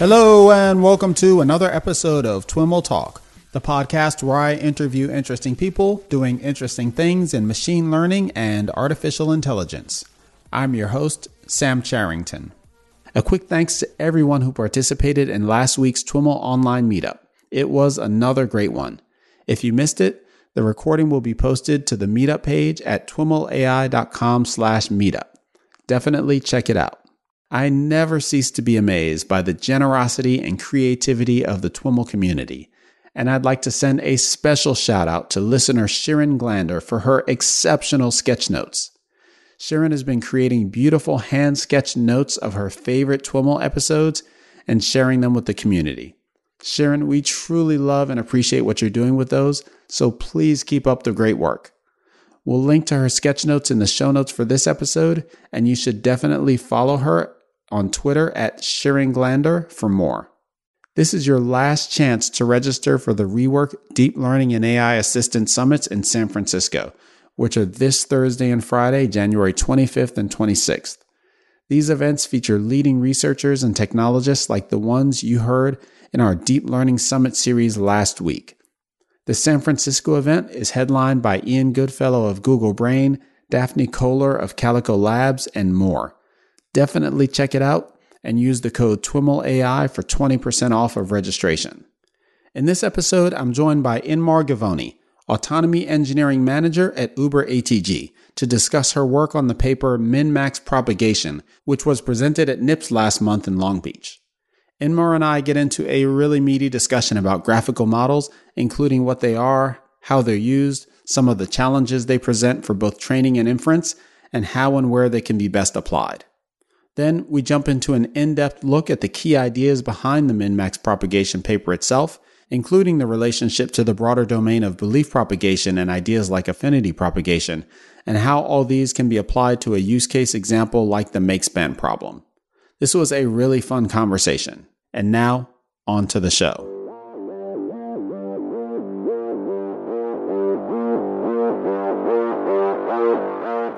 Hello, and welcome to another episode of TWIML Talk, the podcast where I interview interesting people doing interesting things in machine learning and artificial intelligence. I'm your host, Sam Charrington. A quick thanks to everyone who participated in last week's TWIML online meetup. It was another great one. If you missed it, the recording will be posted to the meetup page at twimlai.com slash meetup. Definitely check it out. I never cease to be amazed by the generosity and creativity of the TWIML community. And I'd like to send a special shout out to listener Shirin Glander for her exceptional sketch notes. Shirin has been creating beautiful hand sketched notes of her favorite TWIML episodes and sharing them with the community. Shirin, we truly love and appreciate what you're doing with those, so please keep up the great work. We'll link to her sketch notes in the show notes for this episode, and you should definitely follow her on Twitter at ShirinGlander for more. This is your last chance to register for the Rework Deep Learning and AI Assistant Summits in San Francisco, which are this Thursday and Friday, January 25th and 26th. These events feature leading researchers and technologists like the ones you heard in our Deep Learning Summit series last week. The San Francisco event is headlined by Ian Goodfellow of Google Brain, Daphne Koller of Calico Labs, and more. Definitely check it out and use the code TWIMLAI for 20% off of registration. In this episode, I'm joined by Inmar Givoni, Autonomy Engineering Manager at Uber ATG, to discuss her work on the paper Min-Max Propagation, which was presented at NIPS last month in Long Beach. Inmar and I get into a really meaty discussion about graphical models, including what they are, how they're used, some of the challenges they present for both training and inference, and how and where they can be best applied. Then we jump into an in depth look at the key ideas behind the MinMax propagation paper itself, including the relationship to the broader domain of belief propagation and ideas like affinity propagation, and how all these can be applied to a use case example like the makespan problem. This was a really fun conversation. And now, on to the show.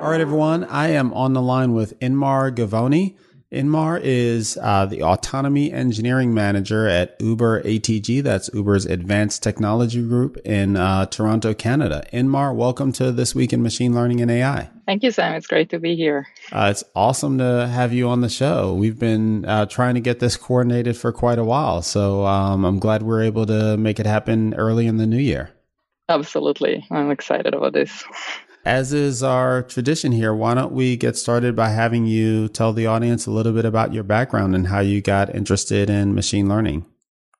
All right, everyone. I am on the line with Inmar Givoni. Inmar is uh, the autonomy engineering manager at Uber ATG. That's Uber's advanced technology group in uh, Toronto, Canada. Inmar, welcome to This Week in Machine Learning and AI. Thank you, Sam. It's great to be here. Uh, it's awesome to have you on the show. We've been uh, trying to get this coordinated for quite a while. So um, I'm glad we're able to make it happen early in the new year. Absolutely. I'm excited about this. As is our tradition here, why don't we get started by having you tell the audience a little bit about your background and how you got interested in machine learning?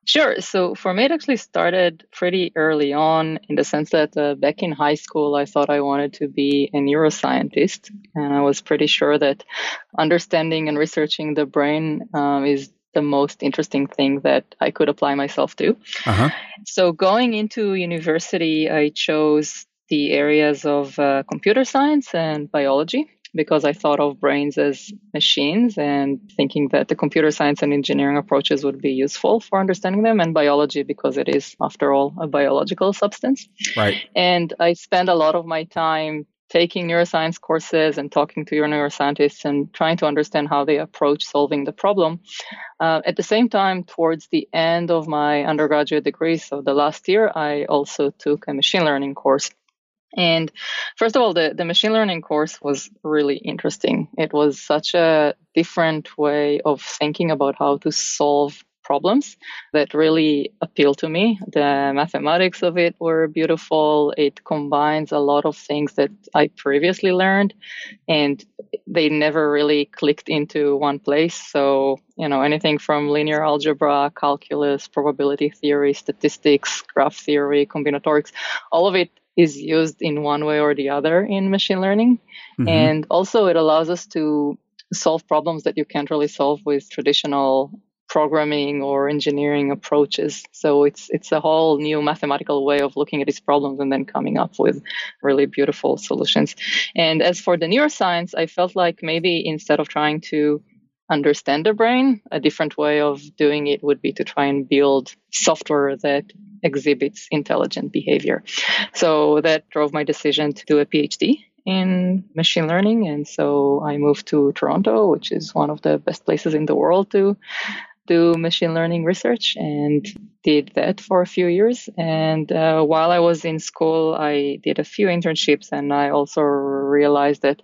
Sure. So for me, it actually started pretty early on in the sense that uh, back in high school, I thought I wanted to be a neuroscientist. And I was pretty sure that understanding and researching the brain um, is the most interesting thing that I could apply myself to. Uh-huh. So going into university, I chose the areas of uh, computer science and biology because I thought of brains as machines and thinking that the computer science and engineering approaches would be useful for understanding them, and biology because it is, after all, a biological substance. Right. And I spend a lot of my time taking neuroscience courses and talking to your neuroscientists and trying to understand how they approach solving the problem. Uh, at the same time, towards the end of my undergraduate degree, so the last year, I also took a machine learning course and first of all, the, the machine learning course was really interesting. It was such a different way of thinking about how to solve problems that really appealed to me. The mathematics of it were beautiful. It combines a lot of things that I previously learned and they never really clicked into one place. So, you know, anything from linear algebra, calculus, probability theory, statistics, graph theory, combinatorics, all of it is used in one way or the other in machine learning. Mm-hmm. And also, it allows us to solve problems that you can't really solve with traditional programming or engineering approaches. So it's it's a whole new mathematical way of looking at these problems and then coming up with really beautiful solutions. And as for the neuroscience, I felt like maybe instead of trying to understand the brain, a different way of doing it would be to try and build software that exhibits intelligent behavior. So that drove my decision to do a PhD in machine learning. And so I moved to Toronto, which is one of the best places in the world to do machine learning research and did that for a few years. And uh, while I was in school, I did a few internships and I also realized that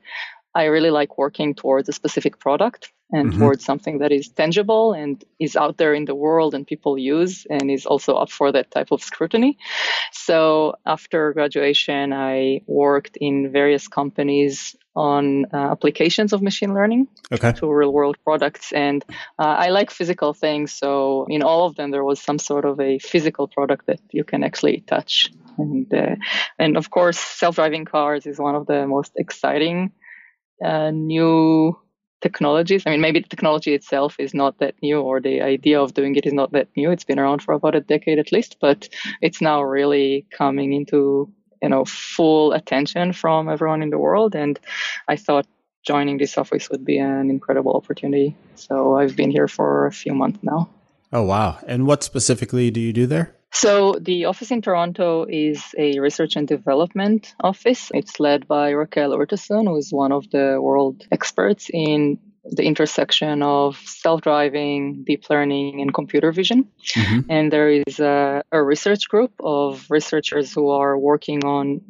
I really like working towards a specific product and mm-hmm. towards something that is tangible and is out there in the world and people use and is also up for that type of scrutiny. So after graduation, I worked in various companies on uh, applications of machine learning okay. to real world products. And uh, I like physical things. So in all of them, there was some sort of a physical product that you can actually touch. And, uh, and of course, self driving cars is one of the most exciting uh, new technologies. I mean, maybe the technology itself is not that new, or the idea of doing it is not that new. It's been around for about a decade at least, but it's now really coming into you know full attention from everyone in the world and i thought joining this office would be an incredible opportunity so i've been here for a few months now oh wow and what specifically do you do there so the office in Toronto is a research and development office. It's led by Raquel Urtasun, who is one of the world experts in the intersection of self-driving, deep learning, and computer vision. Mm-hmm. And there is a, a, research group of researchers who are working on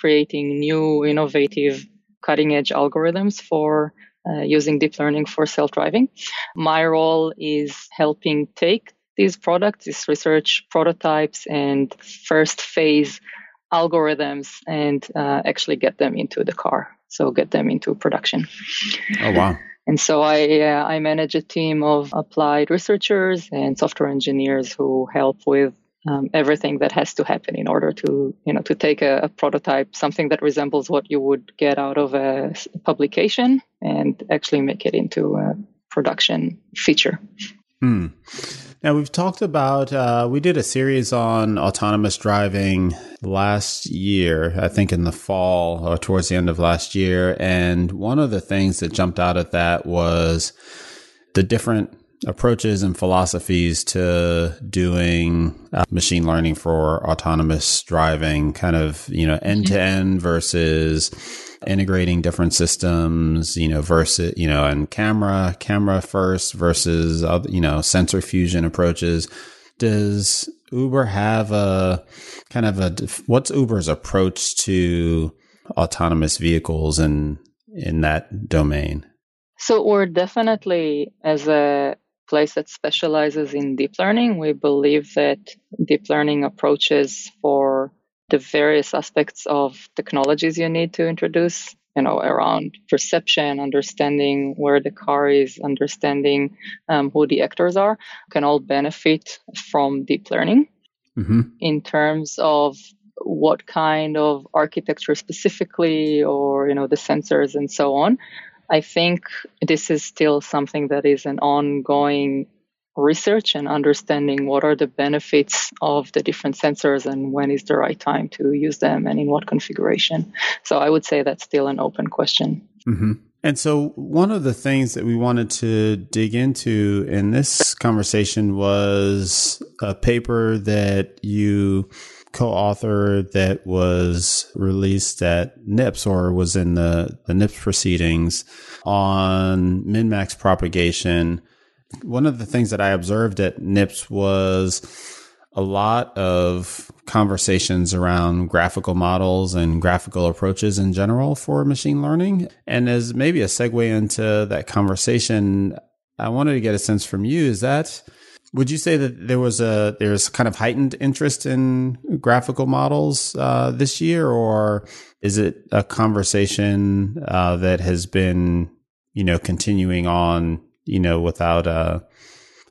creating new, innovative, cutting-edge algorithms for uh, using deep learning for self-driving. My role is helping take these products, these research prototypes, and first phase algorithms, and uh, actually get them into the car. So get them into production. Oh wow! And so I, uh, I manage a team of applied researchers and software engineers who help with um, everything that has to happen in order to, you know, to take a, a, prototype, something that resembles what you would get out of a publication and actually make it into a production feature. Hmm. Now, we've talked about, uh, we did a series on autonomous driving last year, I think in the fall or towards the end of last year. And one of the things that jumped out at that was the different approaches and philosophies to doing uh, machine learning for autonomous driving, kind of, you know, end to end versus integrating different systems, you know, versus, you know, and camera, camera first versus, you know, sensor fusion approaches. Does Uber have a kind of a, what's Uber's approach to autonomous vehicles and in that domain? So we're definitely as a place that specializes in deep learning, we believe that deep learning approaches for the various aspects of technologies you need to introduce you know around perception understanding where the car is understanding um, who the actors are can all benefit from deep learning mm-hmm. in terms of what kind of architecture specifically or you know the sensors and so on i think this is still something that is an ongoing research and understanding what are the benefits of the different sensors and when is the right time to use them and in what configuration. So I would say that's still an open question. Mm-hmm. And so, one of the things that we wanted to dig into in this conversation was a paper that you co authored that was released at NIPS or was in the, the NIPS proceedings on min max propagation one of the things that I observed at NIPS was a lot of conversations around graphical models and graphical approaches in general for machine learning. And as maybe a segue into that conversation, I wanted to get a sense from you is that would you say that there was a there's kind of heightened interest in graphical models uh, this year, or is it a conversation uh, that has been you know continuing on you know, without uh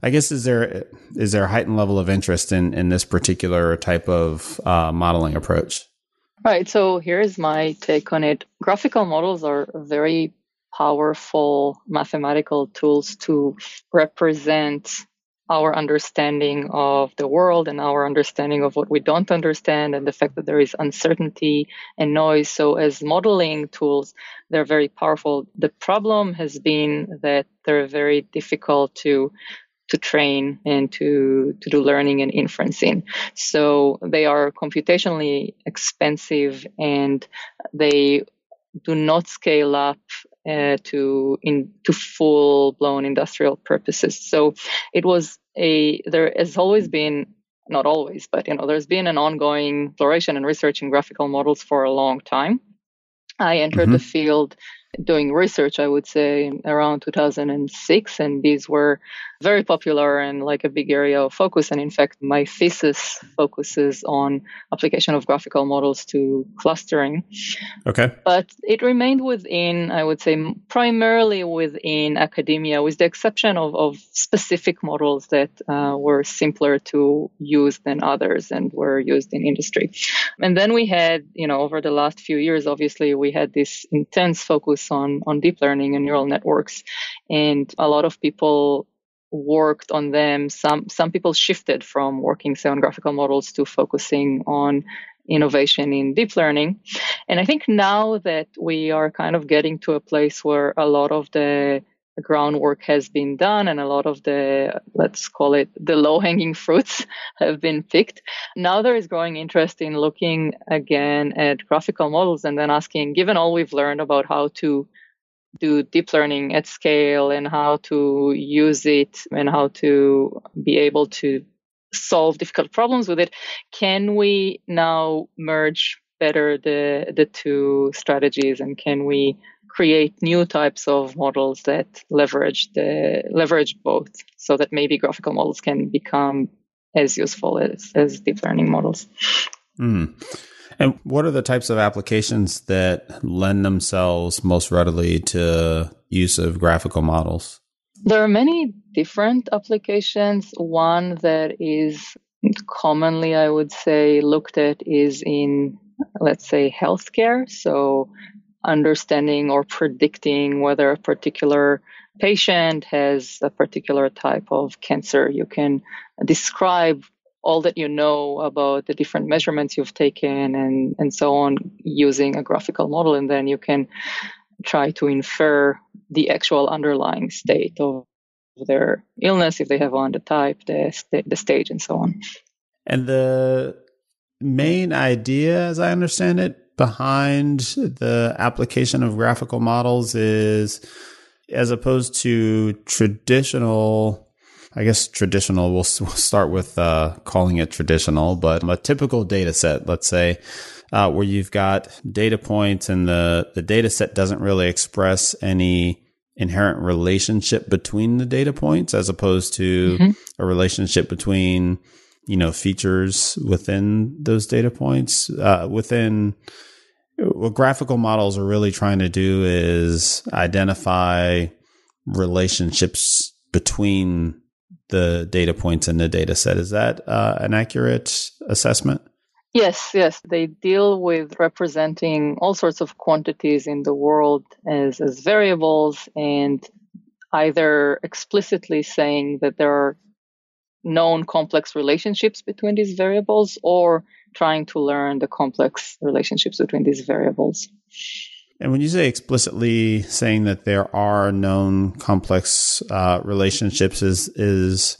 I guess is there is there a heightened level of interest in in this particular type of uh, modeling approach? Right. So here's my take on it. Graphical models are very powerful mathematical tools to represent our understanding of the world and our understanding of what we don't understand and the fact that there is uncertainty and noise. So, as modeling tools, they're very powerful. The problem has been that they're very difficult to to train and to, to do learning and inferencing. So they are computationally expensive and they do not scale up uh, to in to full blown industrial purposes. So it was a there has always been not always, but you know there's been an ongoing exploration and research in graphical models for a long time. I entered mm-hmm. the field doing research, I would say, around 2006. And these were very popular and like a big area of focus. And in fact, my thesis focuses on application of graphical models to clustering. Okay. But it remained within, I would say, primarily within academia, with the exception of, of specific models that uh, were simpler to use than others and were used in industry. And then we had, you know, over the last few years, obviously, we had this intense focus on, on deep learning and neural networks. And a lot of people worked on them. Some some people shifted from working say on graphical models to focusing on innovation in deep learning. And I think now that we are kind of getting to a place where a lot of the groundwork has been done and a lot of the let's call it the low hanging fruits have been picked now there is growing interest in looking again at graphical models and then asking given all we've learned about how to do deep learning at scale and how to use it and how to be able to solve difficult problems with it can we now merge better the the two strategies and can we create new types of models that leverage the leverage both so that maybe graphical models can become as useful as, as deep learning models mm. And what are the types of applications that lend themselves most readily to use of graphical models? There are many different applications. One that is commonly, I would say, looked at is in, let's say, healthcare. So, understanding or predicting whether a particular patient has a particular type of cancer. You can describe all that you know about the different measurements you've taken and, and so on using a graphical model. And then you can try to infer the actual underlying state of their illness, if they have one, the type, the, st- the stage, and so on. And the main idea, as I understand it, behind the application of graphical models is as opposed to traditional I guess traditional, we'll, we'll start with uh, calling it traditional, but a typical data set, let's say, uh, where you've got data points and the, the data set doesn't really express any inherent relationship between the data points as opposed to mm-hmm. a relationship between, you know, features within those data points. Uh, within what graphical models are really trying to do is identify relationships between the data points in the data set. Is that uh, an accurate assessment? Yes, yes. They deal with representing all sorts of quantities in the world as, as variables and either explicitly saying that there are known complex relationships between these variables or trying to learn the complex relationships between these variables. And when you say explicitly saying that there are known complex uh, relationships, is is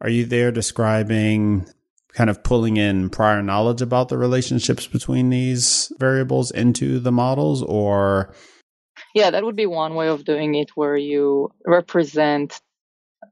are you there describing kind of pulling in prior knowledge about the relationships between these variables into the models, or? Yeah, that would be one way of doing it, where you represent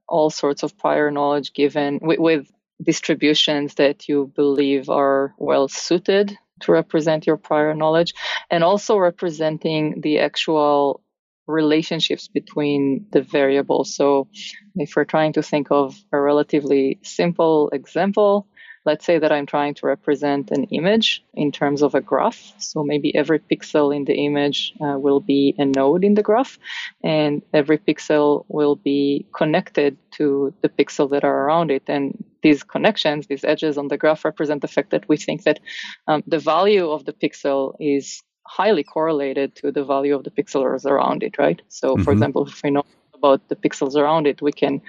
all sorts of prior knowledge given with, with distributions that you believe are well suited to represent your prior knowledge and also representing the actual relationships between the variables. So if we're trying to think of a relatively simple example, let's say that I'm trying to represent an image in terms of a graph. So maybe every pixel in the image uh, will be a node in the graph, and every pixel will be connected to the pixel that are around it. And these connections, these edges on the graph represent the fact that we think that um, the value of the pixel is highly correlated to the value of the pixels around it, right? So, mm-hmm. for example, if we know about the pixels around it, we can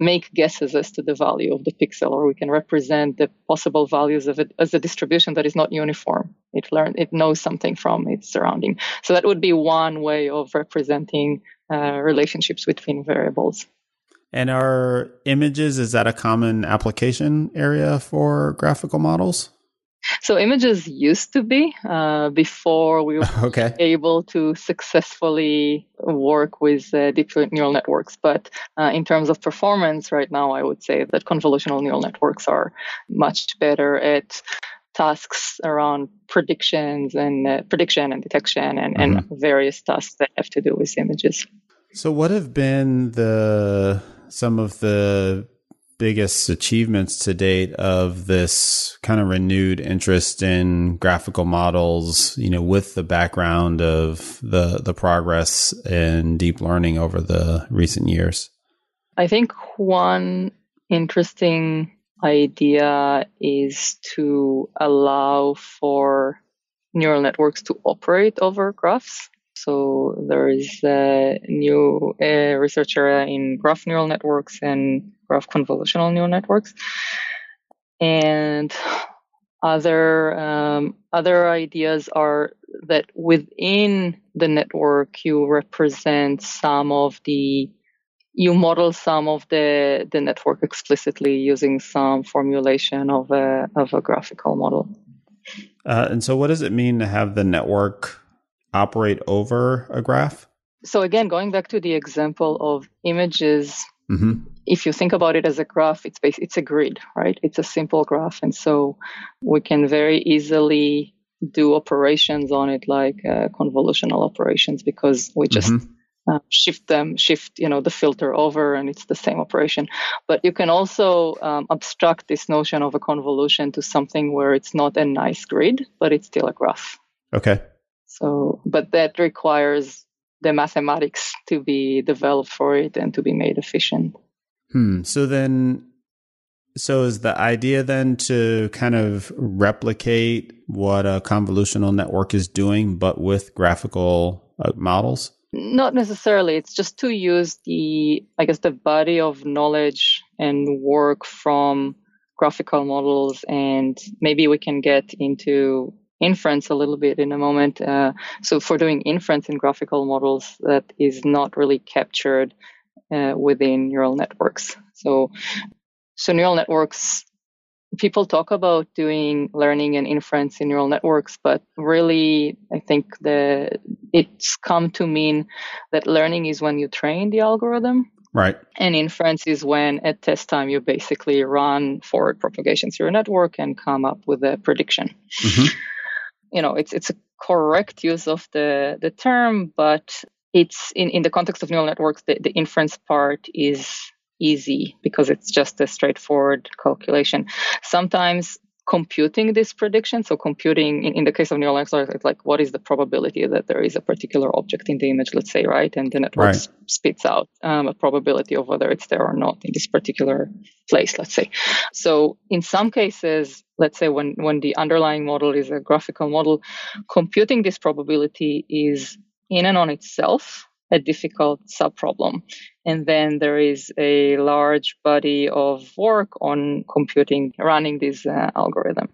make guesses as to the value of the pixel, or we can represent the possible values of it as a distribution that is not uniform. It learn it knows something from its surrounding. So that would be one way of representing uh, relationships between variables. And are images is that a common application area for graphical models? So images used to be uh, before we were okay. able to successfully work with uh, deep neural networks. But uh, in terms of performance, right now, I would say that convolutional neural networks are much better at tasks around predictions and uh, prediction and detection and, mm-hmm. and various tasks that have to do with images. So, what have been the some of the biggest achievements to date of this kind of renewed interest in graphical models, you know, with the background of the the progress in deep learning over the recent years? I think one interesting idea is to allow for neural networks to operate over graphs. So there is a new uh, researcher in graph neural networks and graph convolutional neural networks, and other um, other ideas are that within the network you represent some of the you model some of the the network explicitly using some formulation of a of a graphical model. Uh, and so, what does it mean to have the network operate over a graph? So again, going back to the example of images, mm-hmm. if you think about it as a graph, it's bas- it's a grid, right? It's a simple graph, and so we can very easily do operations on it like uh, convolutional operations because we just mm-hmm. uh, shift them, shift you know the filter over, and it's the same operation. But you can also um, abstract this notion of a convolution to something where it's not a nice grid, but it's still a graph. Okay. So, but that requires the mathematics to be developed for it and to be made efficient. Hmm. So then, so is the idea then to kind of replicate what a convolutional network is doing, but with graphical uh, models? Not necessarily. It's just to use the, I guess, the body of knowledge and work from graphical models, and maybe we can get into inference a little bit in a moment. Uh, so for doing inference in graphical models, that is not really captured uh, within neural networks. So, so neural networks. People talk about doing learning and inference in neural networks, but really, I think the it's come to mean that learning is when you train the algorithm, Right. And inference is when at test time you basically run forward propagation through a network and come up with a prediction. Mm-hmm you know it's it's a correct use of the the term but it's in, in the context of neural networks the, the inference part is easy because it's just a straightforward calculation. Sometimes computing this prediction. So computing in, in the case of neural networks, it's like what is the probability that there is a particular object in the image, let's say, right? And the network right. spits out um, a probability of whether it's there or not in this particular place, let's say. So in some cases, let's say when, when the underlying model is a graphical model, computing this probability is in and on itself a difficult subproblem. And then there is a large body of work on computing, running this uh, algorithm.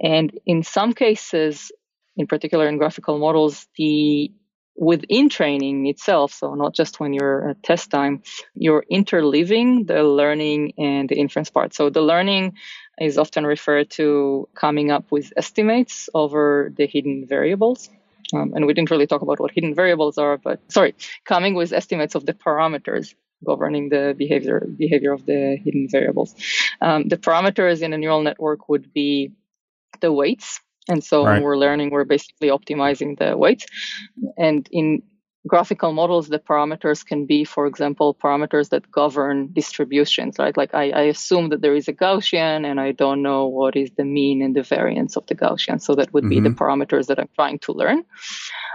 And in some cases, in particular in graphical models, the within training itself, so not just when you're at test time, you're interleaving the learning and the inference part. So the learning is often referred to coming up with estimates over the hidden variables. Um, and we didn't really talk about what hidden variables are, but sorry, coming with estimates of the parameters governing the behavior behavior of the hidden variables. Um, the parameters in a neural network would be the weights, and so right. when we're learning, we're basically optimizing the weights. And in graphical models, the parameters can be, for example, parameters that govern distributions, right? Like I, I, assume that there is a Gaussian and I don't know what is the mean and the variance of the Gaussian. So that would mm-hmm. be the mm-hmm. parameters that I'm trying to learn.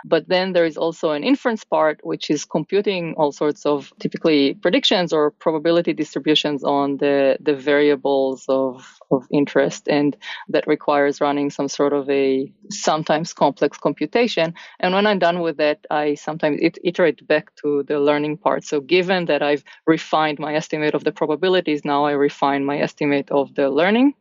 But then there is also an inference part, which is computing all sorts of typically predictions or probability distributions on the, the variables of, of interest. And that requires running some sort of a sometimes complex computation. And when I'm done with that, I sometimes it, iterate back to the learning part. So given that I've refined my estimate of the probabilities, now I refine my estimate of the learning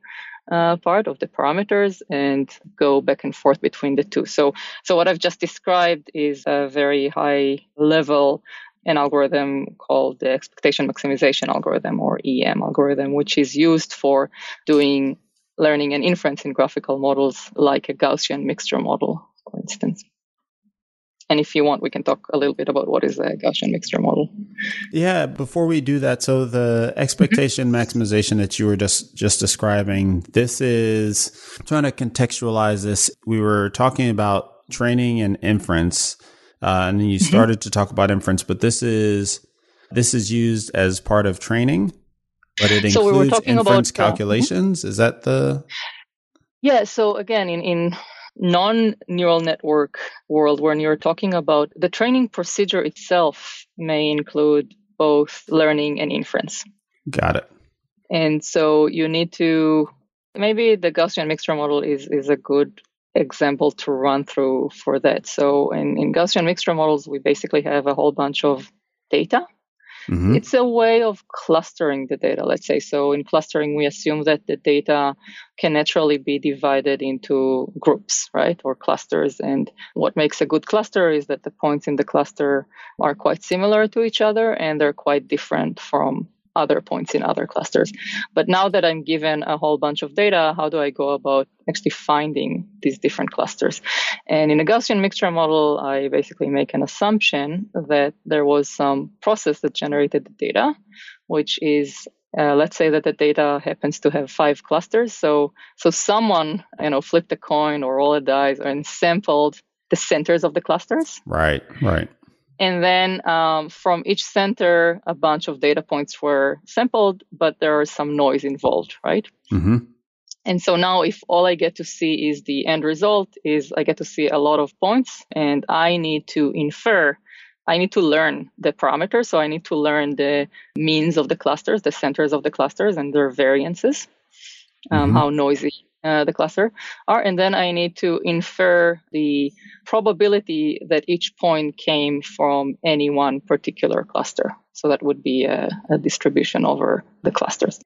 uh, part of the parameters and go back and forth between the two. So, so what I've just described is a very high level an algorithm called the expectation maximization algorithm or EM algorithm, which is used for doing learning and inference in graphical models like a Gaussian mixture model, for instance. And if you want, we can talk a little bit about what is a Gaussian mixture model. Yeah, before we do that, so the expectation maximization that you were just just describing, this is trying to contextualize this. We were talking about training and inference, uh, and you mm-hmm. started to talk about inference, but this is this is used as part of training, but it includes so we inference about, uh, calculations. Uh, is that the? Yeah. So again, in in non-neural network world, when you're talking about the training procedure itself, may include both learning and inference. Got it. And so you need to maybe the Gaussian mixture model is is a good example to run through for that. So in, in Gaussian mixture models, we basically have a whole bunch of data Mm-hmm. It's a way of clustering the data, let's say. So in clustering, we assume that the data can naturally be divided into groups, right? Or clusters. And what makes a good cluster is that the points in the cluster are quite similar to each other and they're quite different from other points in other clusters. But now that I'm given a whole bunch of data, how do I go about actually finding these different clusters? And in a Gaussian mixture model, I basically make an assumption that there was some process that generated the data, which is uh, let's say that the data happens to have five clusters. So, so someone, you know, flipped a coin or rolled a dice and sampled the centers of the clusters. Right, right. And then um, from each center, a bunch of data points were sampled, but there is some noise involved, right? Mm-hmm. And so now if all I get to see is the end result is I get to see a lot of points and I need to infer, I need to learn the parameters. So I need to learn the means of the clusters, the centers of the clusters and their variances, um, mm-hmm. how noisy uh, the cluster are. And then I need to infer the probability that each point came from any one particular cluster. So that would be a, a distribution over the clusters.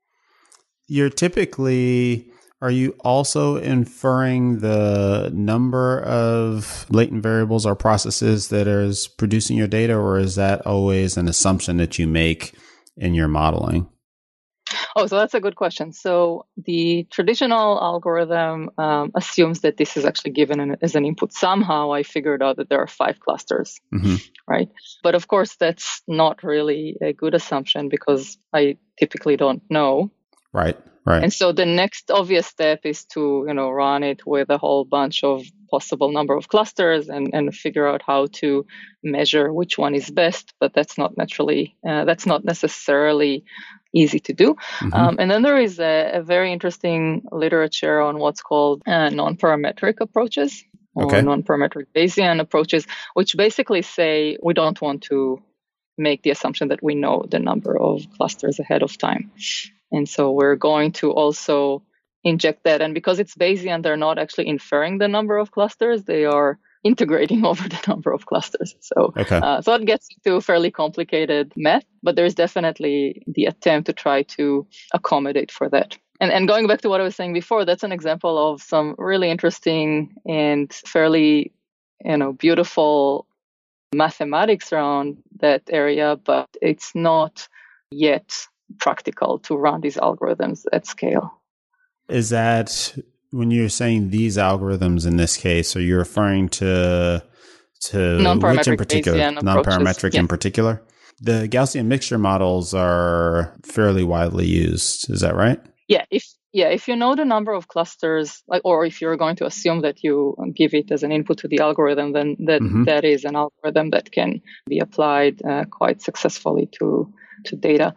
You're typically are you also inferring the number of latent variables or processes that is producing your data, or is that always an assumption that you make in your modeling? Oh, so that's a good question. So the traditional algorithm um, assumes that this is actually given an, as an input. Somehow I figured out that there are five clusters, mm-hmm. right? But of course, that's not really a good assumption because I typically don't know. Right. Right. And so the next obvious step is to, you know, run it with a whole bunch of possible number of clusters and, and figure out how to measure which one is best. But that's not naturally, uh, that's not necessarily easy to do. Mm-hmm. Um, and then there is a, a, very interesting literature on what's called uh, non-parametric approaches or okay. non-parametric Bayesian approaches, which basically say we don't want to make the assumption that we know the number of clusters ahead of time. And so we're going to also inject that. And because it's Bayesian, they're not actually inferring the number of clusters, they are integrating over the number of clusters. So, okay. uh, so it gets into fairly complicated math, but there's definitely the attempt to try to accommodate for that. And, and going back to what I was saying before, that's an example of some really interesting and fairly, you know, beautiful mathematics around that area, but it's not yet practical to run these algorithms at scale. Is that when you're saying these algorithms in this case, are you referring to to which in particular? Non-parametric in particular? The Gaussian mixture models are fairly widely used. Is that right? Yeah. If yeah, if you know the number of clusters, like, or if you're going to assume that you give it as an input to the algorithm, then that mm-hmm. that is an algorithm that can be applied uh, quite successfully to to data.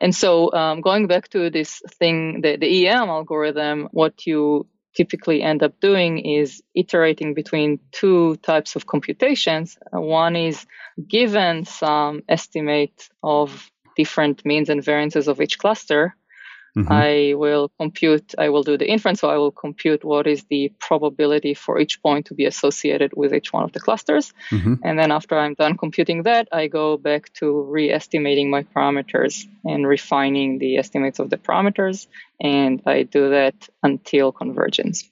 And so um, going back to this thing, the, the EM algorithm, what you typically end up doing is iterating between two types of computations. One is given some estimate of different means and variances of each cluster, Mm-hmm. I will compute, I will do the inference, so I will compute what is the probability for each point to be associated with each one of the clusters. Mm-hmm. And then after I'm done computing that, I go back to re estimating my parameters and refining the estimates of the parameters. And I do that until convergence.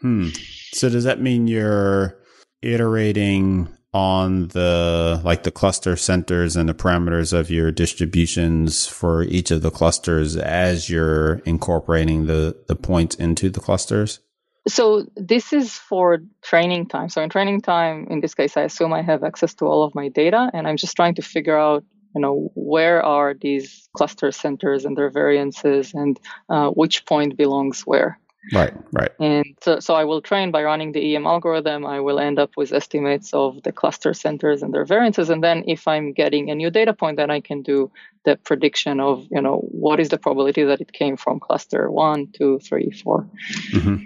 Hmm. So does that mean you're iterating on the like the cluster centers and the parameters of your distributions for each of the clusters as you're incorporating the the points into the clusters? So this is for training time. So in training time, in this case, I assume I have access to all of my data, and I'm just trying to figure out, you know, where are these cluster centers and their variances, and uh, which point belongs where. Right, right. And so, so I will train by running the EM algorithm. I will end up with estimates of the cluster centers and their variances. And then if I'm getting a new data point, then I can do the prediction of, you know, what is the probability that it came from cluster one, two, three, four. Mm-hmm.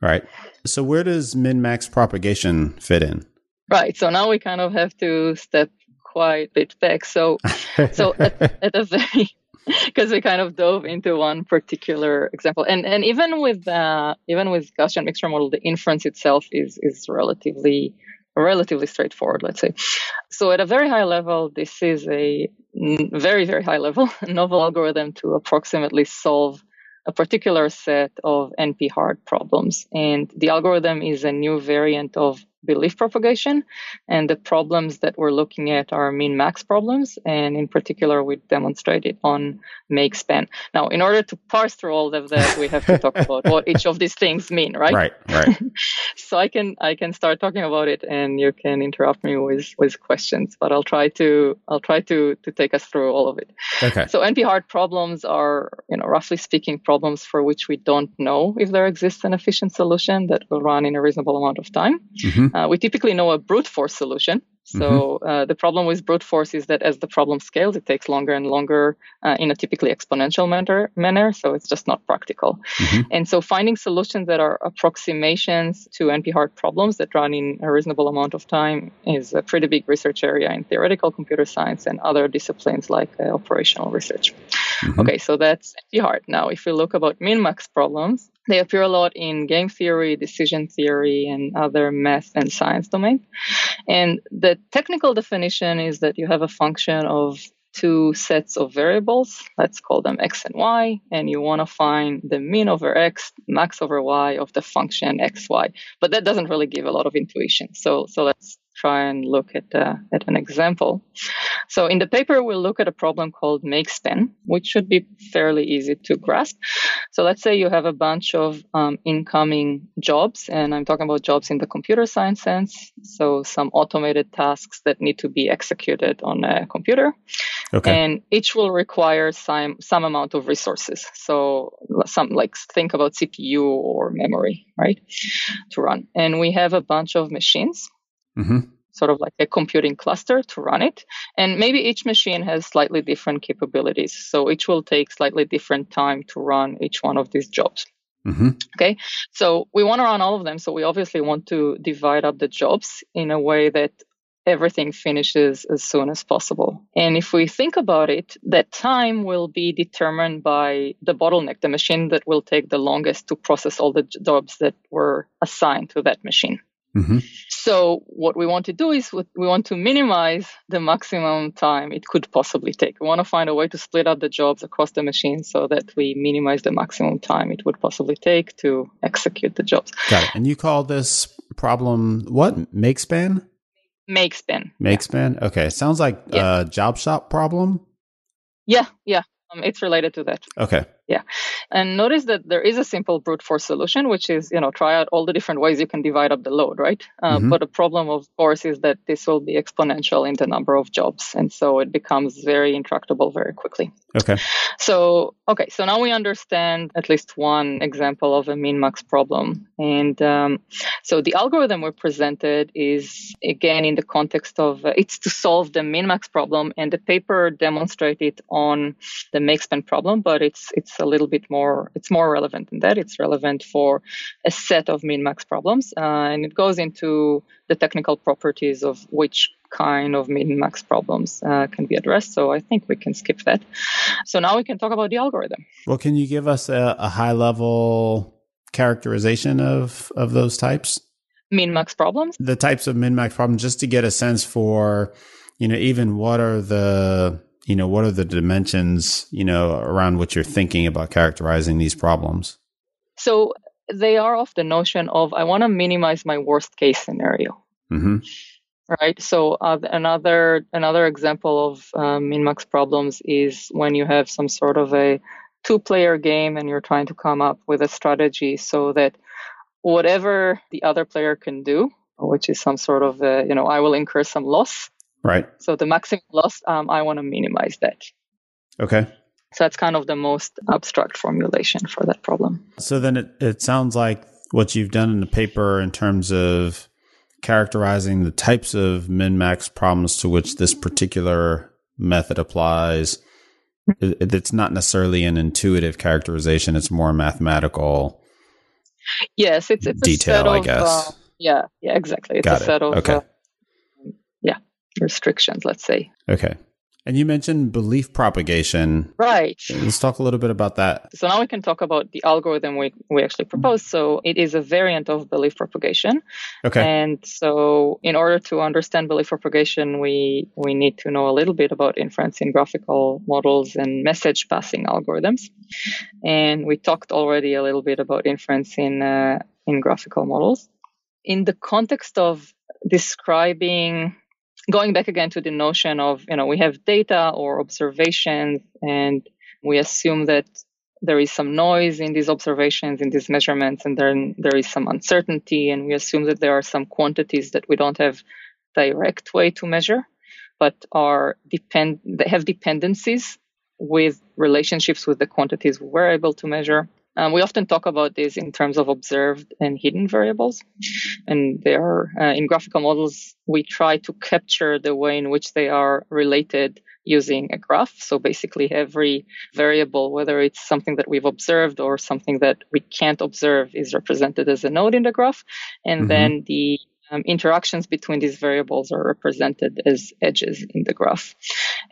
Right. So where does min-max propagation fit in? Right. So now we kind of have to step quite a bit back. So, so at, at a very because we kind of dove into one particular example, and and even with uh, even with Gaussian mixture model, the inference itself is is relatively relatively straightforward. Let's say. So at a very high level, this is a very very high level novel algorithm to approximately solve a particular set of NP hard problems. And the algorithm is a new variant of belief propagation. And the problems that we're looking at are min max problems. And in particular, we demonstrate it on make span. Now, in order to parse through all of that, we have to talk about what each of these things mean, right? Right, right. so I can I can start talking about it and you can interrupt me with, with questions, but I'll try to I'll try to to take us through all of it. Okay. So NP hard problems are, you know, roughly speaking, problems for which we don't know if there exists an efficient solution that will run in a reasonable amount of time. Mm-hmm. Uh, we typically know a brute force solution. So mm-hmm. uh, the problem with brute force is that as the problem scales, it takes longer and longer uh, in a typically exponential manner, manner. So it's just not practical. Mm-hmm. And so finding solutions that are approximations to NP-hard problems that run in a reasonable amount of time is a pretty big research area in theoretical computer science and other disciplines like uh, operational research. Mm-hmm. Okay, so that's NP-hard. Now, if we look about min-max problems, they appear a lot in game theory, decision theory, and other math and science domains. And the technical definition is that you have a function of two sets of variables. Let's call them x and y, and you want to find the mean over x, max over y of the function xy. But that doesn't really give a lot of intuition. So, so let's try and look at, uh, at an example. So in the paper, we'll look at a problem called make span, which should be fairly easy to grasp. So let's say you have a bunch of um, incoming jobs, and I'm talking about jobs in the computer science sense. So some automated tasks that need to be executed on a computer. Okay. And each will require some, some amount of resources. So some like think about CPU or memory, right? To run. And we have a bunch of machines mm-hmm. sort of like a computing cluster to run it. And maybe each machine has slightly different capabilities. So each will take slightly different time to run each one of these jobs. Mm-hmm. Okay, so we want to run all of them. So we obviously want to divide up the jobs in a way that everything finishes as soon as possible. And if we think about it, that time will be determined by the bottleneck, the machine that will take the longest to process all the jobs that were assigned to that machine. Mm-hmm. So what we want to do is we want to minimize the maximum time it could possibly take. We want to find a way to split up the jobs across the machine so that we minimize the maximum time it would possibly take to execute the jobs. Got it. And you call this problem what? Make span? Make span. Make span? Okay. Sounds like yeah. a job shop problem. Yeah, yeah. Um, it's related to that. Okay. Yeah. And notice that there is a simple brute force solution, which is, you know, try out all the different ways you can divide up the load, right? Uh, mm-hmm. But the problem, of course, is that this will be exponential in the number of jobs. And so it becomes very intractable very quickly. Okay. So, okay. So now we understand at least one example of a min max problem. And um, so the algorithm we presented is, again, in the context of uh, it's to solve the min max problem. And the paper demonstrated on the make span problem, but it's, it's a little bit more, it's more relevant than that. It's relevant for a set of min-max problems. Uh, and it goes into the technical properties of which kind of min-max problems uh, can be addressed. So I think we can skip that. So now we can talk about the algorithm. Well, can you give us a, a high level characterization of, of those types? Min-max problems? The types of min-max problems, just to get a sense for, you know, even what are the you know, what are the dimensions, you know, around what you're thinking about characterizing these problems? So they are of the notion of I want to minimize my worst case scenario. Mm-hmm. right? So uh, another another example of um, min-max problems is when you have some sort of a two-player game and you're trying to come up with a strategy so that whatever the other player can do, which is some sort of a, you know, I will incur some loss. Right. So the maximum loss, um, I want to minimize that. Okay. So that's kind of the most abstract formulation for that problem. So then it, it sounds like what you've done in the paper in terms of characterizing the types of min max problems to which this particular method applies. It, it's not necessarily an intuitive characterization, it's more mathematical. Yes, it's, it's detail, of, I guess. Uh, yeah, yeah, exactly. It's Got a it. set of Okay. uh, restrictions, let's say. Okay. And you mentioned belief propagation. Right. Let's talk a little bit about that. So now we can talk about the algorithm we, we actually proposed. So it is a variant of belief propagation. Okay. And so in order to understand belief propagation, we, we need to know a little bit about inference in graphical models and message passing algorithms. And we talked already a little bit about inference in, uh, in graphical models. In the context of describing going back again to the notion of you know we have data or observations and we assume that there is some noise in these observations in these measurements and then there is some uncertainty and we assume that there are some quantities that we don't have direct way to measure but are depend they have dependencies with relationships with the quantities we're able to measure um, we often talk about this in terms of observed and hidden variables. And they are, uh, in graphical models, we try to capture the way in which they are related using a graph. So basically, every variable, whether it's something that we've observed or something that we can't observe, is represented as a node in the graph. And Mhm. then the um, interactions between these variables are represented as edges in the graph.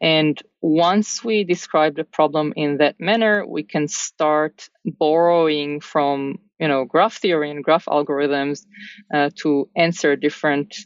And once we describe the problem in that manner, we can start borrowing from, you know, graph theory and graph algorithms uh, to answer different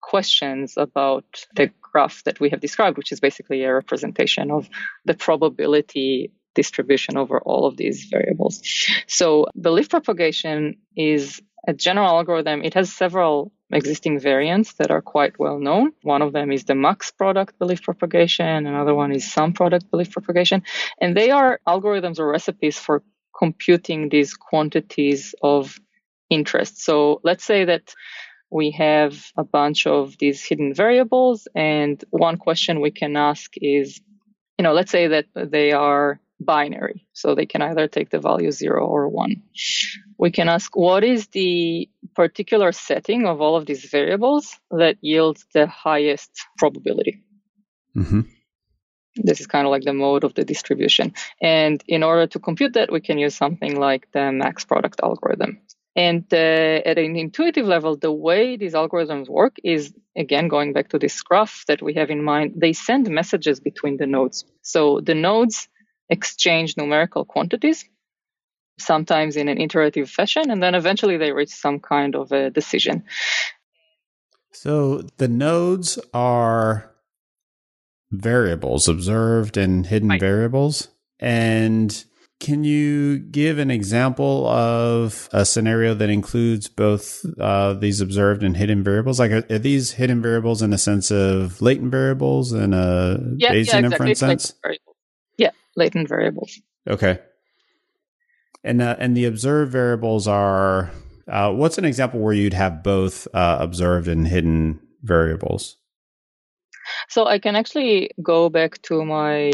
questions about the graph that we have described, which is basically a representation of the probability distribution over all of these variables. So belief propagation is a general algorithm. It has several existing variants that are quite well known. One of them is the max product belief propagation. Another one is sum product belief propagation. And they are algorithms or recipes for computing these quantities of interest. So let's say that we have a bunch of these hidden variables. And one question we can ask is, you know, let's say that they are binary. So they can either take the value zero or one. We can ask what is the particular setting of all of these variables that yields the highest probability. hmm This is kind of like the mode of the distribution. And in order to compute that, we can use something like the max product algorithm. And uh, at an intuitive level, the way these algorithms work is, again, going back to this graph that we have in mind, they send messages between the nodes. So the nodes exchange numerical quantities, sometimes in an iterative fashion, and then eventually they reach some kind of a decision. So the nodes are variables, observed and hidden Right. variables. And can you give an example of a scenario that includes both uh, these observed and hidden variables? Like, are, are these hidden variables in a sense of latent variables in a Yeah, Bayesian yeah, exactly. inference sense? variables. Latent variables. Okay. And uh, and the observed variables are uh, what's an example where you'd have both uh, observed and hidden variables? So I can actually go back to my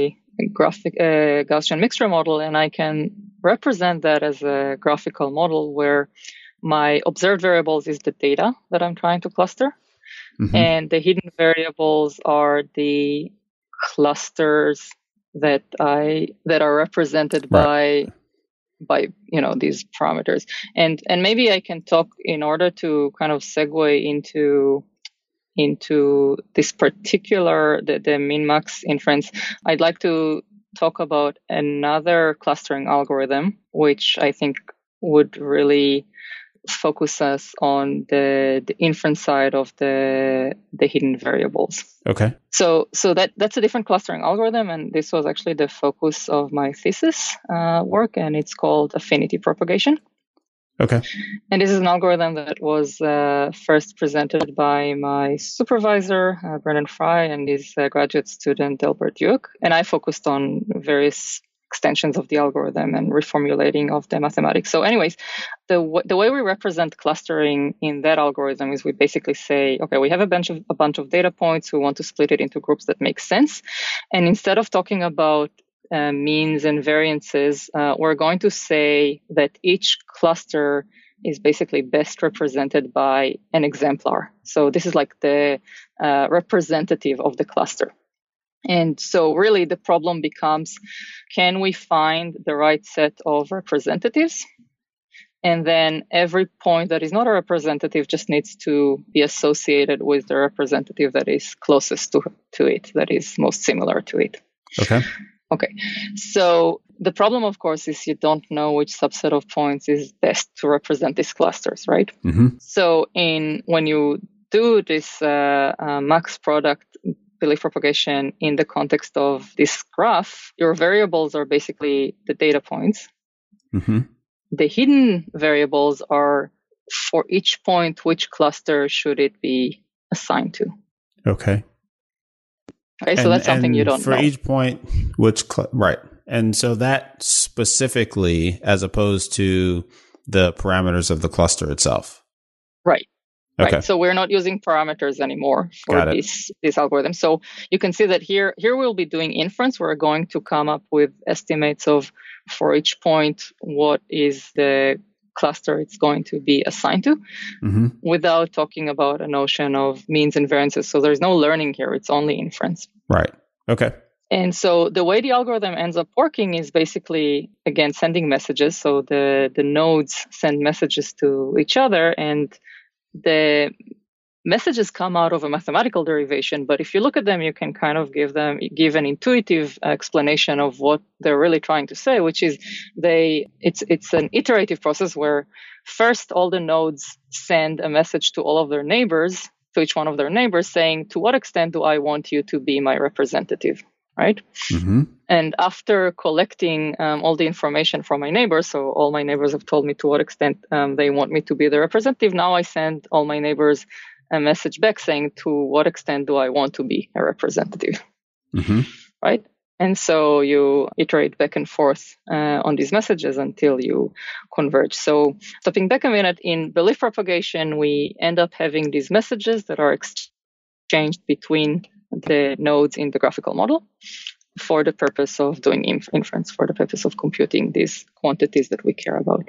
graphic uh, Gaussian mixture model, and I can represent that as a graphical model where my observed variables is the data that I'm trying to cluster, Mhm. and the hidden variables are the clusters that I that are represented by by you know these parameters. And and maybe i can talk in order to kind of segue into into this particular the, the min max inference i'd like to talk about another clustering algorithm which i think would really focus us on the the inference side of the the hidden variables Okay. so, so that that's a different clustering algorithm, and this was actually the focus of my thesis uh, work, and it's called affinity propagation. Okay. And this is an algorithm that was uh, first presented by my supervisor, uh, Brendan Frey, and his uh, graduate student, Delbert Dueck. And I focused on various extensions of the algorithm and reformulating of the mathematics. So, anyways, the w- the way we represent clustering in that algorithm is we basically say, okay, we have a bunch of a bunch of data points. We want to split it into groups that make sense, and instead of talking about uh, means and variances, uh, we're going to say that each cluster is basically best represented by an exemplar. So this is like the uh, representative of the cluster. And so, really, the problem becomes can we find the right set of representatives? And then every point that is not a representative just needs to be associated with the representative that is closest to, to it, that is most similar to it. Okay. Okay. So the problem, of course, is you don't know which subset of points is best to represent these clusters, right? Mm-hmm. So in when you do this uh, uh, max product belief propagation in the context of this graph, your variables are basically the data points. Mm-hmm. The hidden variables are for each point, which cluster should it be assigned to? Okay. Okay, so that's something you don't for know. each point, which cl- right, and so that specifically, as opposed to the parameters of the cluster itself. Right. Okay. Right. So we're not using parameters anymore for this this algorithm. So you can see that here here we'll be doing inference. We're going to come up with estimates of for each point what is the cluster it's going to be assigned to Mm-hmm. without talking about a notion of means and variances. So there's no learning here. It's only inference. Right. Okay. And so the way the algorithm ends up working is basically again sending messages. So the the nodes send messages to each other and the messages come out of a mathematical derivation but if you look at them you can kind of give them give an intuitive explanation of what they're really trying to say which is they it's it's an iterative process where first all the nodes send a message to all of their neighbors to each one of their neighbors saying to what extent do i want you to be my representative right Mm-hmm. and after collecting um, all the information from my neighbors, so all my neighbors have told me to what extent um, they want me to be the representative, now I send all my neighbors a message back saying to what extent do I want to be a representative, Mm-hmm. right? And so you iterate back and forth uh, on these messages until you converge. So stepping back a minute, in belief propagation, we end up having these messages that are exchanged between the nodes in the graphical model for the purpose of doing inf- inference, for the purpose of computing these quantities that we care about.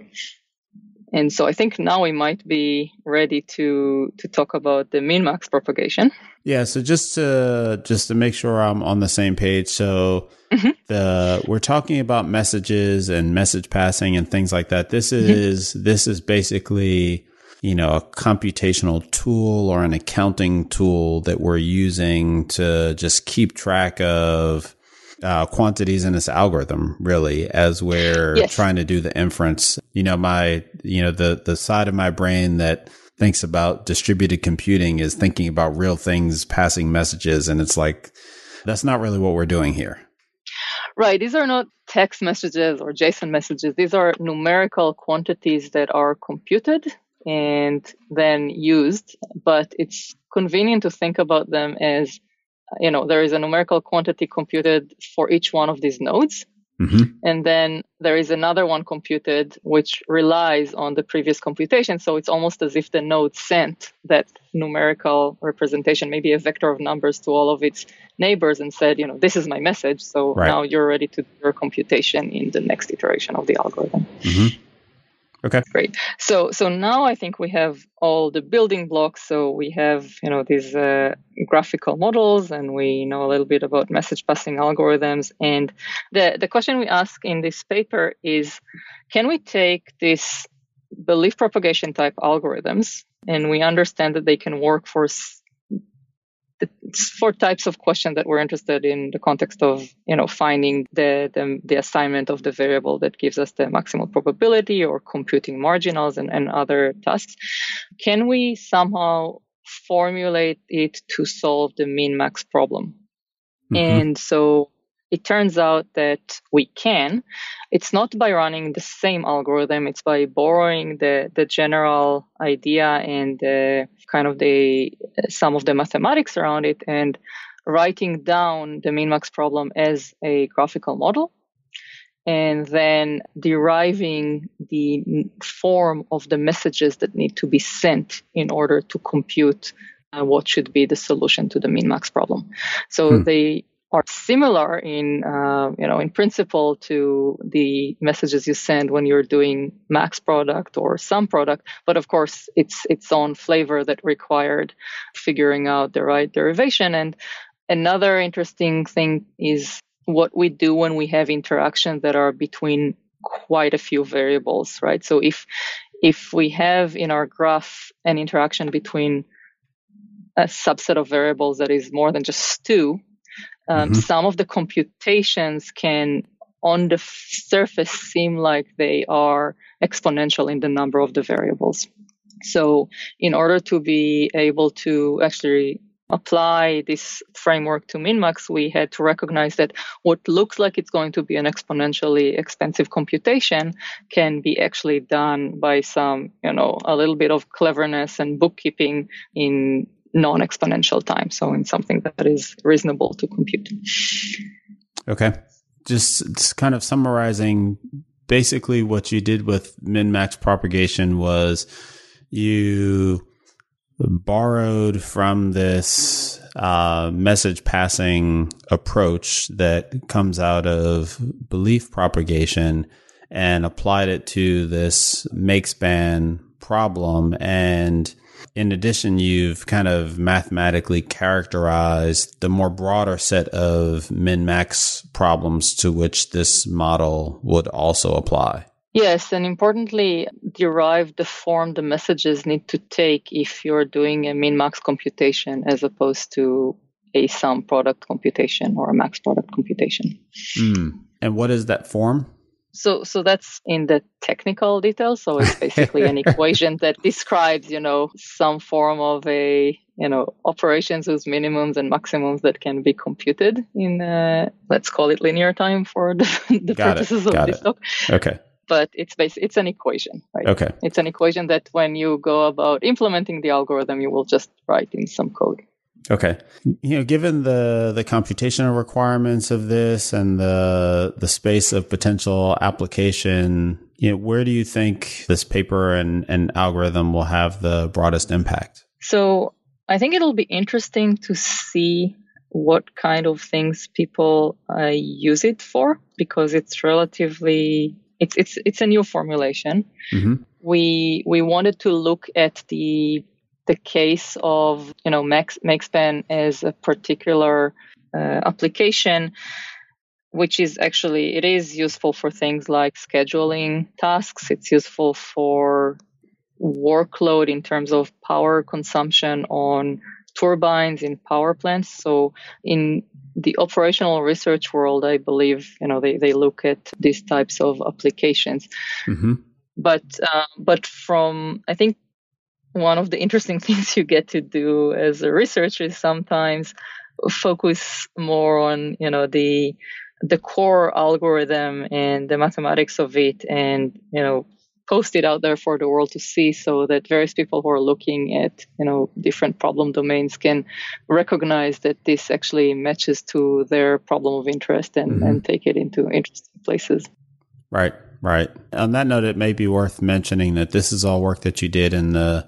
And so I think now we might be ready to to talk about the min max propagation. Yeah. So just to just to make sure I'm on the same page. So Mhm. the we're talking about messages and message passing and things like that. This is this is basically you know a computational tool or an accounting tool that we're using to just keep track of uh, quantities in this algorithm really as we're Yes. trying to do the inference you know my you know the the side of my brain that thinks about distributed computing is thinking about real things passing messages and it's like that's not really what we're doing here Right. These are not text messages or JSON messages. These are numerical quantities that are computed and then used. But it's convenient to think about them as, you know, there is a numerical quantity computed for each one of these nodes. hmm And then there is another one computed which relies on the previous computation. So it's almost as if the node sent that numerical representation, maybe a vector of numbers to all of its neighbors and said, you know, this is my message. So Right. now you're ready to do your computation in the next iteration of the algorithm. Hmm Great. So so now I think we have all the building blocks. So we have you know these uh, graphical models, and we know a little bit about message passing algorithms. And the the question we ask in this paper is, can we take this belief propagation type algorithms, and we understand that they can work for the four types of questions that we're interested in the context of you know finding the, the the assignment of the variable that gives us the maximal probability or computing marginals and, and other tasks can we somehow formulate it to solve the min max problem Mhm. and so it turns out that we can. It's not by running the same algorithm, it's by borrowing the, the general idea and uh, kind of the some of the mathematics around it and writing down the min-max problem as a graphical model and then deriving the form of the messages that need to be sent in order to compute uh, what should be the solution to the min-max problem. So hmm. they are similar in uh, you know in principle to the messages you send when you're doing max product or sum product but of course it's its own flavor that required figuring out the right derivation. And another interesting thing is what we do when we have interactions that are between quite a few variables right? So if if we have in our graph an interaction between a subset of variables that is more than just two um, mm-hmm. Some of the computations can, on the surface, seem like they are exponential in the number of the variables. So, in order to be able to actually apply this framework to minmax, we had to recognize that what looks like it's going to be an exponentially expensive computation can be actually done by some, you know, a little bit of cleverness and bookkeeping in non-exponential time, so in something that is reasonable to compute. Okay, just, kind of summarizing. Basically, what you did with min-max propagation was you borrowed from this uh, message passing approach that comes out of belief propagation and applied it to this makespan problem and in addition, you've kind of mathematically characterized the more broader set of min max problems to which this model would also apply. Yes, and importantly, derive the form the messages need to take if you're doing a min max computation as opposed to a sum product computation or a max product computation. Mm. And what is that form? So, so that's in the technical details. So it's basically an equation that describes, you know, some form of a, you know, operations with minimums and maximums that can be computed in, uh, let's call it linear time for the, the purposes it. of this it. talk. Okay. But it's basically it's an equation, right? Okay. It's an equation that when you go about implementing the algorithm, you will just write in some code. Okay. You know, given the the computational requirements of this and the the space of potential application, you know, where do you think this paper and, and algorithm will have the broadest impact? So I think it'll be interesting to see what kind of things people uh, use it for because it's relatively it's it's it's a new formulation. Mm-hmm. We we wanted to look at the the case of you know Max, MakeSpan as a particular uh, application which is actually it is useful for things like scheduling tasks. It's useful for workload in terms of power consumption on turbines in power plants. So in the operational research world i believe you know they, they look at these types of applications. Mm-hmm. but uh, but from i think one of the interesting things you get to do as a researcher is sometimes focus more on you know the the core algorithm and the mathematics of it and you know post it out there for the world to see so that various people who are looking at you know different problem domains can recognize that this actually matches to their problem of interest and, mm-hmm. and take it into interesting places right Right. On that note, it may be worth mentioning that this is all work that you did in the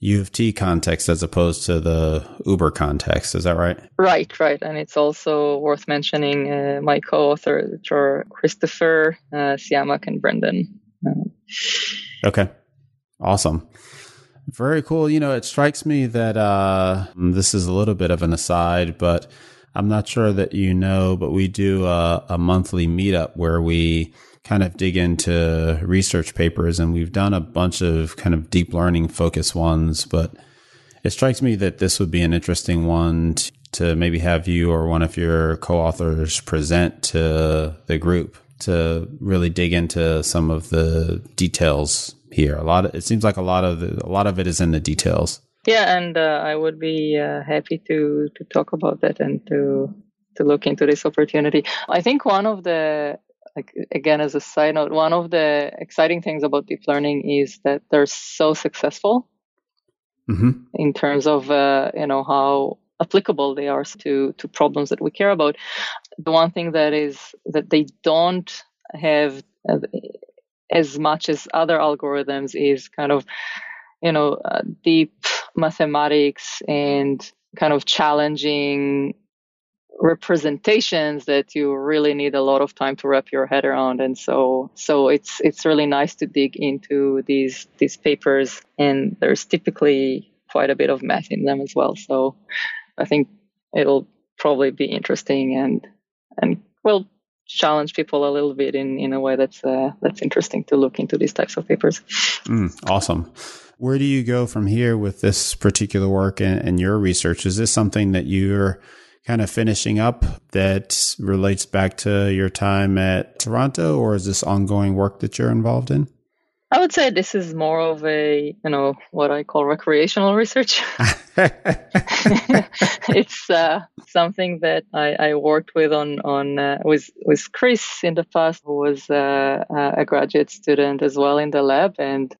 U of T context as opposed to the Uber context. Is that right? Right, right. And it's also worth mentioning uh, my co-authors, which are Christopher, uh, Siamak, and Brendan. Uh, okay. Awesome. Very cool. You know, it strikes me that uh, this is a little bit of an aside, but I'm not sure that you know, but we do a, a monthly meetup where we kind of dig into research papers and we've done a bunch of kind of deep learning focus ones, but it strikes me that this would be an interesting one to maybe have you or one of your co-authors present to the group to really dig into some of the details here. A lot of, it seems like a lot of the, a lot of it is in the details. Yeah, and uh, I would be uh, happy to to talk about that and to to look into this opportunity. I think one of the again as a side note, one of the exciting things about deep learning is that they're so successful mm-hmm. in terms of uh, you know how applicable they are to to problems that we care about. The one thing that is that they don't have uh, as much as other algorithms is kind of you know uh, deep mathematics and kind of challenging representations that you really need a lot of time to wrap your head around. And so so it's it's really nice to dig into these these papers. And there's typically quite a bit of math in them as well. So i think it'll probably be interesting and and will challenge people a little bit in in a way that's uh, that's interesting to look into these types of papers. Mm, awesome. Where do you go from here with this particular work and, and your research? Is this something that you're kind of finishing up that relates back to your time at Toronto, or is this ongoing work that you're involved in? I would say this is more of a, you know, what I call recreational research. it's uh, something that I, I, worked with on on uh, with with Chris in the past, who was uh, a graduate student as well in the lab, and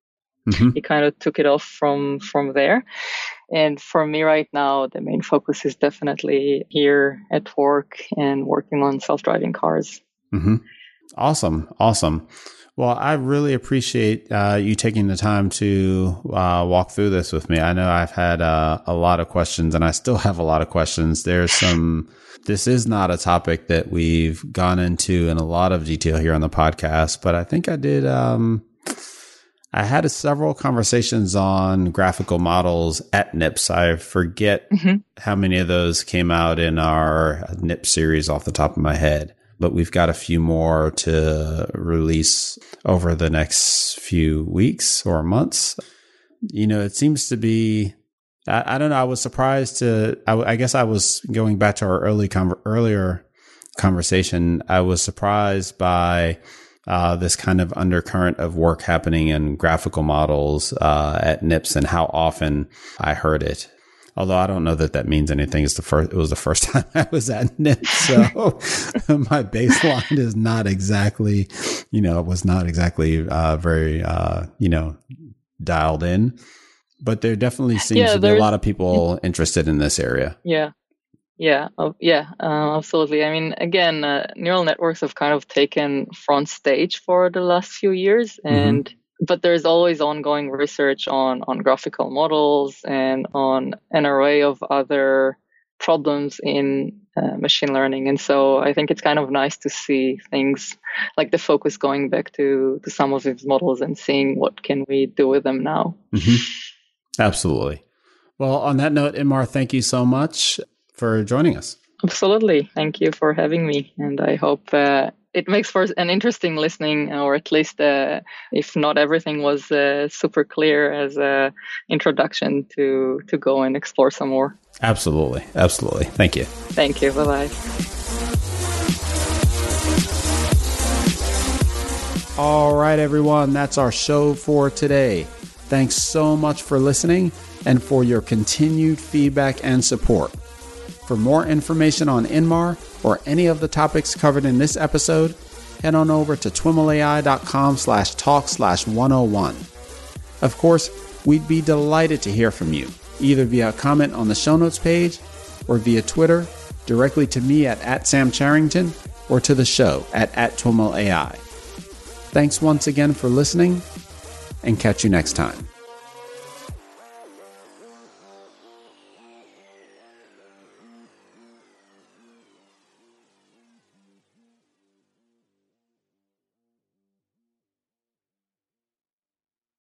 mm-hmm. he kind of took it off from from there. And for me right now, the main focus is definitely here at work and working on self-driving cars. Mm-hmm. Awesome, awesome. Well, I really appreciate uh, you taking the time to uh, walk through this with me. I know I've had uh, a lot of questions, and I still have a lot of questions. There's some. This is not a topic that we've gone into in a lot of detail here on the podcast, but I think I did. Um, I had several conversations on graphical models at NIPS. I forget mm-hmm. how many of those came out in our NIPS series off the top of my head, but we've got a few more to release over the next few weeks or months. You know, it seems to be. I, I don't know. I was surprised to. I, I, guess I was going back to our early con- earlier conversation. I was surprised by uh, this kind of undercurrent of work happening in graphical models uh, at NIPS and how often I heard it. Although I don't know that that means anything. It's the first. It was the first time I was at NIPS, so my baseline is not exactly, you know, it was not exactly uh, very, uh, you know, dialed in. But there definitely seems yeah, to be a lot of people interested in this area. Yeah, yeah, oh, yeah, uh, absolutely. I mean, again, uh, neural networks have kind of taken front stage for the last few years, mm-hmm. and mm-hmm. but there's always ongoing research on on graphical models and on an array of other problems in uh, machine learning. And so I think it's kind of nice to see things like the focus going back to to some of these models and seeing what can we do with them now. Mm-hmm. Absolutely. Well, on that note, Inmar, thank you so much for joining us. Absolutely. Thank you for having me. And I hope uh, it makes for an interesting listening, or at least uh, if not everything was uh, super clear as an introduction to, to go and explore some more. Absolutely. Absolutely. Thank you. Thank you. Bye bye. All right, everyone. That's our show for today. Thanks so much for listening and for your continued feedback and support. For more information on Inmar or any of the topics covered in this episode, head on over to twimlai.com slash talk slash 101. Of course, we'd be delighted to hear from you, either via a comment on the show notes page or via Twitter, directly to me at, at Sam Charrington or to the show at, at TWIMLAI. Thanks once again for listening and catch you next time.